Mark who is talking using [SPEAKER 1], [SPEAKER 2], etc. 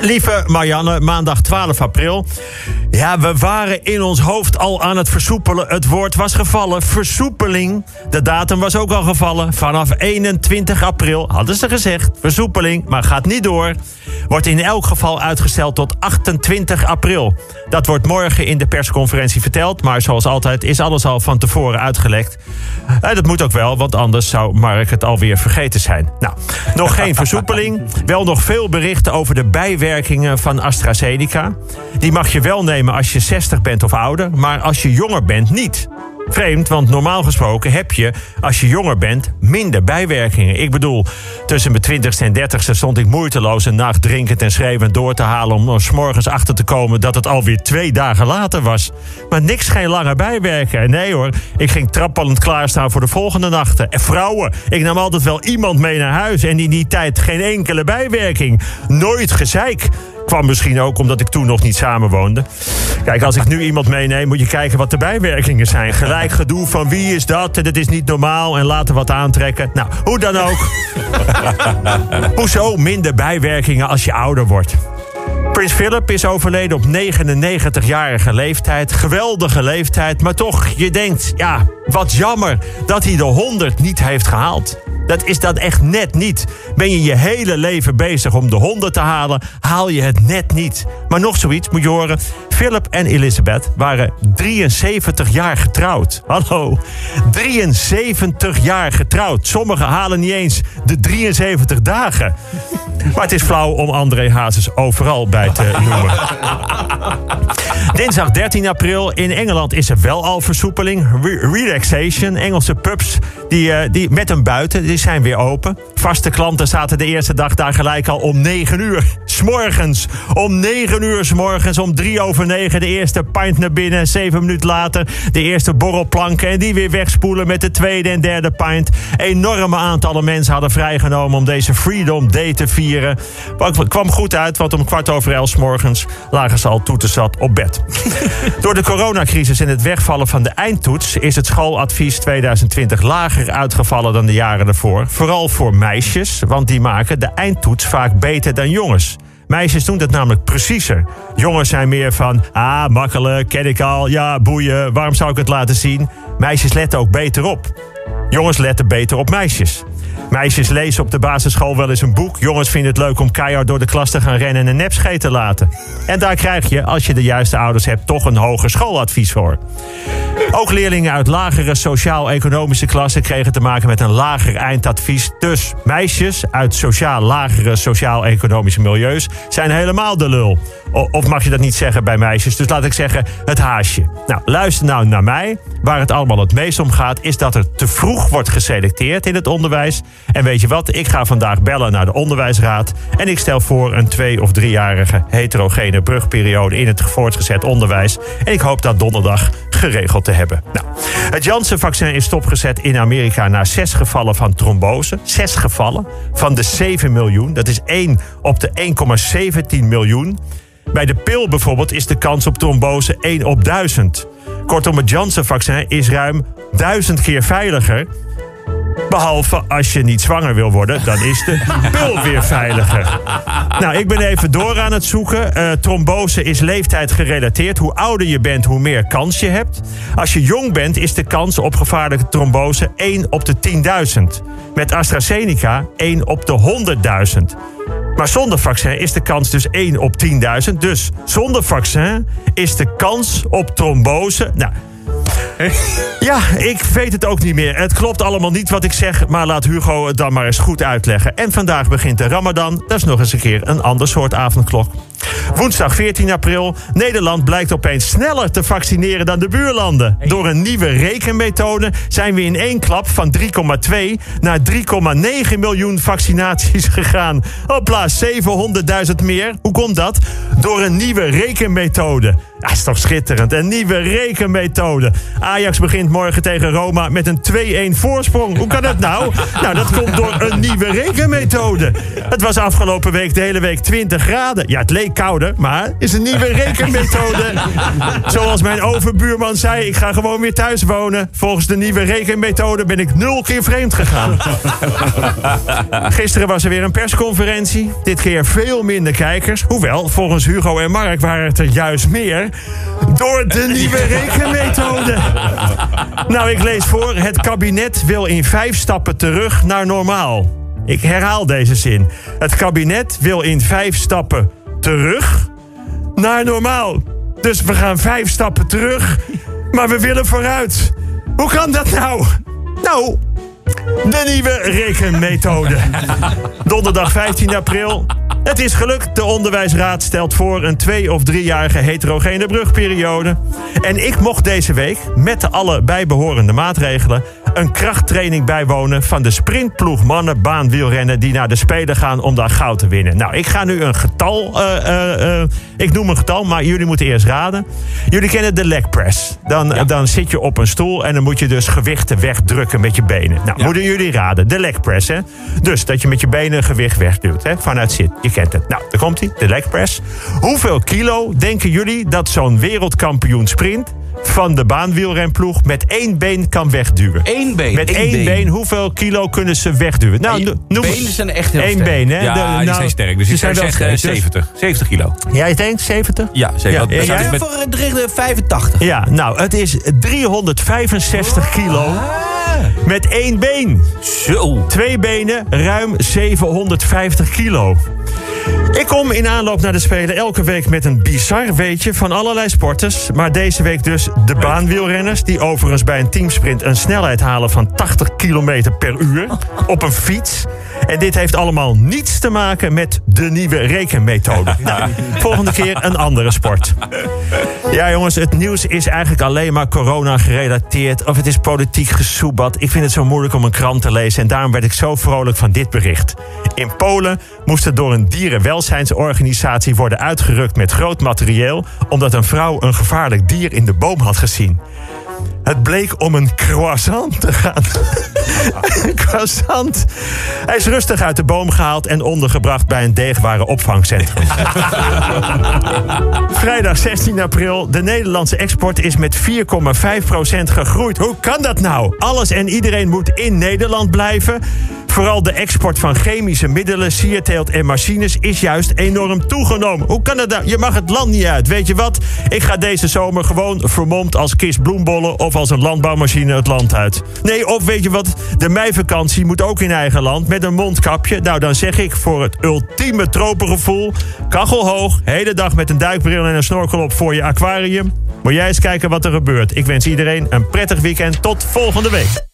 [SPEAKER 1] Lieve Marianne, maandag 12 april. Ja, we waren in ons hoofd al aan het versoepelen. Het woord was gevallen. Versoepeling. De datum was ook al gevallen. Vanaf 21 april hadden ze gezegd. Versoepeling, maar gaat niet door. Wordt in elk geval uitgesteld tot 28 april. Dat wordt morgen in de persconferentie verteld. Maar zoals altijd is alles al van tevoren uitgelekt. Eh, dat moet ook wel, want anders zou Mark het alweer vergeten zijn. Nou, nog geen versoepeling. Wel nog veel berichten over de bijwerkingen van AstraZeneca. Die mag je wel nemen als je 60 bent of ouder, maar als je jonger bent niet. Vreemd, want normaal gesproken heb je, als je jonger bent, minder bijwerkingen. Ik bedoel, tussen mijn 20ste en 30ste stond ik moeiteloos een nacht drinkend en schreeuwend door te halen om er 's morgens achter te komen dat het alweer twee dagen later was. Maar niks geen lange bijwerken. Nee hoor, ik ging trappelend klaarstaan voor de volgende nachten. En vrouwen, ik nam altijd wel iemand mee naar huis en in die tijd geen enkele bijwerking. Nooit gezeik. Kwam misschien ook omdat ik toen nog niet samenwoonde. Kijk, als ik nu iemand meeneem, moet je kijken wat de bijwerkingen zijn. Gelijk gedoe van wie is dat en het is niet normaal en laten wat aantrekken. Nou, hoe dan ook. Hoezo minder bijwerkingen als je ouder wordt? Prins Philip is overleden op 99-jarige leeftijd. Geweldige leeftijd, maar toch, je denkt, ja, wat jammer dat hij de 100 niet heeft gehaald. Dat is dat echt net niet. Ben je je hele leven bezig om de 100 te halen, haal je het net niet. Maar nog zoiets moet je horen. Philip en Elizabeth waren 73 jaar getrouwd. Hallo, 73 jaar getrouwd. Sommigen halen niet eens de 73 dagen. Maar het is flauw om André Hazes overal bij te noemen. Dinsdag 13 april in Engeland is er wel al versoepeling. Re- relaxation. Engelse pubs die, eh, die met een buiten die zijn weer open. Vaste klanten zaten de eerste dag daar gelijk al om 9 uur. S'morgens. Om 9 uur s'morgens. Om 3 over 9 de eerste pint naar binnen. 7 minuten later de eerste borrelplanken. En die weer wegspoelen met de tweede en derde pint. Enorme aantallen mensen hadden vrijgenomen om deze Freedom Day te vieren. Het kwam goed uit, want om kwart over elf 's morgens lagen ze al toetenzat op bed. Door de coronacrisis en het wegvallen van de eindtoets is het schooladvies 2020 lager uitgevallen dan de jaren ervoor. Vooral voor meisjes, want die maken de eindtoets vaak beter dan jongens. Meisjes doen dat namelijk preciezer. Jongens zijn meer van, ah, makkelijk, ken ik al, ja, boeien, waarom zou ik het laten zien? Meisjes letten ook beter op. Jongens letten beter op meisjes. Meisjes lezen op de basisschool wel eens een boek. Jongens vinden het leuk om keihard door de klas te gaan rennen en een nepscheet te laten. En daar krijg je, als je de juiste ouders hebt, toch een hoger schooladvies voor. Ook leerlingen uit lagere sociaal-economische klassen kregen te maken met een lager eindadvies. Dus meisjes uit sociaal lagere sociaal-economische milieus zijn helemaal de lul. Of mag je dat niet zeggen bij meisjes? Dus laat ik zeggen, het haasje. Nou, luister nou naar mij. Waar het allemaal het meest om gaat, is dat er te vroeg wordt geselecteerd in het onderwijs. En weet je wat? Ik ga vandaag bellen naar de onderwijsraad. En ik stel voor een twee- of driejarige heterogene brugperiode in het voortgezet onderwijs. En ik hoop dat donderdag geregeld te hebben. Nou, het Janssen-vaccin is stopgezet in Amerika na zes gevallen van trombose. Zes gevallen van de 7 miljoen. Dat is 1 op de 1,17 miljoen. Bij de pil bijvoorbeeld is de kans op trombose 1 op 1000. Kortom, het Janssen-vaccin is ruim 1000 keer veiliger. Behalve als je niet zwanger wil worden, dan is de pil weer veiliger. Nou, ik ben even door aan het zoeken. Eh, trombose is leeftijd gerelateerd. Hoe ouder je bent, hoe meer kans je hebt. Als je jong bent, is de kans op gevaarlijke trombose 1 op de 10.000. Met AstraZeneca 1 op de 100.000. Maar zonder vaccin is de kans dus 1 op 10.000. Dus zonder vaccin is de kans op trombose. Nou. Ja, ik weet het ook niet meer. Het klopt allemaal niet wat ik zeg, maar laat Hugo het dan maar eens goed uitleggen. En vandaag begint de Ramadan. Dat is nog eens een keer een ander soort avondklok. Woensdag 14 april. Nederland blijkt opeens sneller te vaccineren dan de buurlanden. Door een nieuwe rekenmethode zijn we in één klap van 3,2 naar 3,9 miljoen vaccinaties gegaan. Hopla, 700.000 meer. Hoe komt dat? Door een nieuwe rekenmethode. Dat is toch schitterend. Een nieuwe rekenmethode. Ajax begint morgen tegen Roma met een 2-1 voorsprong. Hoe kan dat nou? Nou, dat komt door een nieuwe rekenmethode. Het was afgelopen week de hele week 20 graden. Ja, het leek nee, maar is een nieuwe rekenmethode. Zoals mijn overbuurman zei, ik ga gewoon weer thuis wonen. Volgens de nieuwe rekenmethode ben ik nul keer vreemd gegaan. Gisteren was er weer een persconferentie. Dit keer veel minder kijkers. Hoewel, volgens Hugo en Mark waren het er juist meer. Door de nieuwe rekenmethode. Nou, ik lees voor. Het kabinet wil in vijf stappen terug naar normaal. Ik herhaal deze zin. Het kabinet wil in vijf stappen terug naar normaal. Dus we gaan vijf stappen terug, maar we willen vooruit. Hoe kan dat nou? Nou, de nieuwe rekenmethode. Donderdag 15 april. Het is gelukt. De onderwijsraad stelt voor een twee- of driejarige heterogene brugperiode. En ik mocht deze week, met alle bijbehorende maatregelen... een krachttraining bijwonen van de sprintploeg mannen baanwielrennen... die naar de Spelen gaan om daar goud te winnen. Nou, ik ga nu een getal... Uh, uh, uh, ik noem een getal, maar jullie moeten eerst raden. Jullie kennen de leg press. Dan, ja. dan zit je op een stoel en dan moet je dus gewichten wegdrukken met je benen. Nou, ja. moeten jullie raden. De leg press, hè? Dus dat je met je benen gewicht wegduwt, hè? Vanuit zit. Je kent het. Nou, daar komt hij, de leg press. Hoeveel kilo denken jullie dat zo'n wereldkampioen sprint van de baanwielrenploeg met één been kan wegduwen?
[SPEAKER 2] Eén been?
[SPEAKER 1] Met één, been. been. Hoeveel kilo kunnen ze wegduwen?
[SPEAKER 2] Nou, no, noem benen zijn echt heel
[SPEAKER 1] Eén
[SPEAKER 2] sterk.
[SPEAKER 1] been, hè?
[SPEAKER 2] Ja,
[SPEAKER 1] de,
[SPEAKER 2] die
[SPEAKER 1] nou,
[SPEAKER 2] zijn sterk. Dus ik zou zeggen
[SPEAKER 1] dus-
[SPEAKER 2] 70. 70 kilo.
[SPEAKER 1] Jij denkt 70?
[SPEAKER 2] Ja, 70.
[SPEAKER 1] Ja,
[SPEAKER 2] Dat
[SPEAKER 1] ja,
[SPEAKER 2] met-
[SPEAKER 3] Voor de richting 85.
[SPEAKER 1] Ja, nou, het is 365 kilo met één been.
[SPEAKER 2] Zo.
[SPEAKER 1] Twee benen, ruim 750 kilo. Ik kom in aanloop naar de Spelen elke week met een bizar weetje van allerlei sporters. Maar deze week dus de baanwielrenners... die overigens bij een teamsprint een snelheid halen van 80 km per uur... op een fiets. En dit heeft allemaal niets te maken met de nieuwe rekenmethode. Nou, volgende keer een andere sport. Ja, jongens, het nieuws is eigenlijk alleen maar corona gerelateerd. Of het is politiek gesoebat. Ik vind het zo moeilijk om een krant te lezen. En daarom werd ik zo vrolijk van dit bericht. In Polen moest er door een dierenwelzijnsorganisatie worden uitgerukt met groot materieel. omdat een vrouw een gevaarlijk dier in de boom had gezien. Het bleek om een croissant te gaan. croissant. Hij is rustig uit de boom gehaald en ondergebracht bij een deegware opvangcentrum. Vrijdag 16 april. De Nederlandse export is met 4,5% gegroeid. Hoe kan dat nou? Alles en iedereen moet in Nederland blijven. Vooral de export van chemische middelen, sierteelt en machines is juist enorm toegenomen. Hoe kan dat nou? Je mag het land niet uit. Weet je wat? Ik ga deze zomer gewoon vermomd als kist bloembollen of als een landbouwmachine het land uit. Nee, of weet je wat? De meivakantie moet ook in eigen land met een mondkapje. Nou, dan zeg ik voor het ultieme tropengevoel: kachel hoog, hele dag met een duikbril en een snorkel op voor je aquarium. Moet jij eens kijken wat er gebeurt. Ik wens iedereen een prettig weekend. Tot volgende week.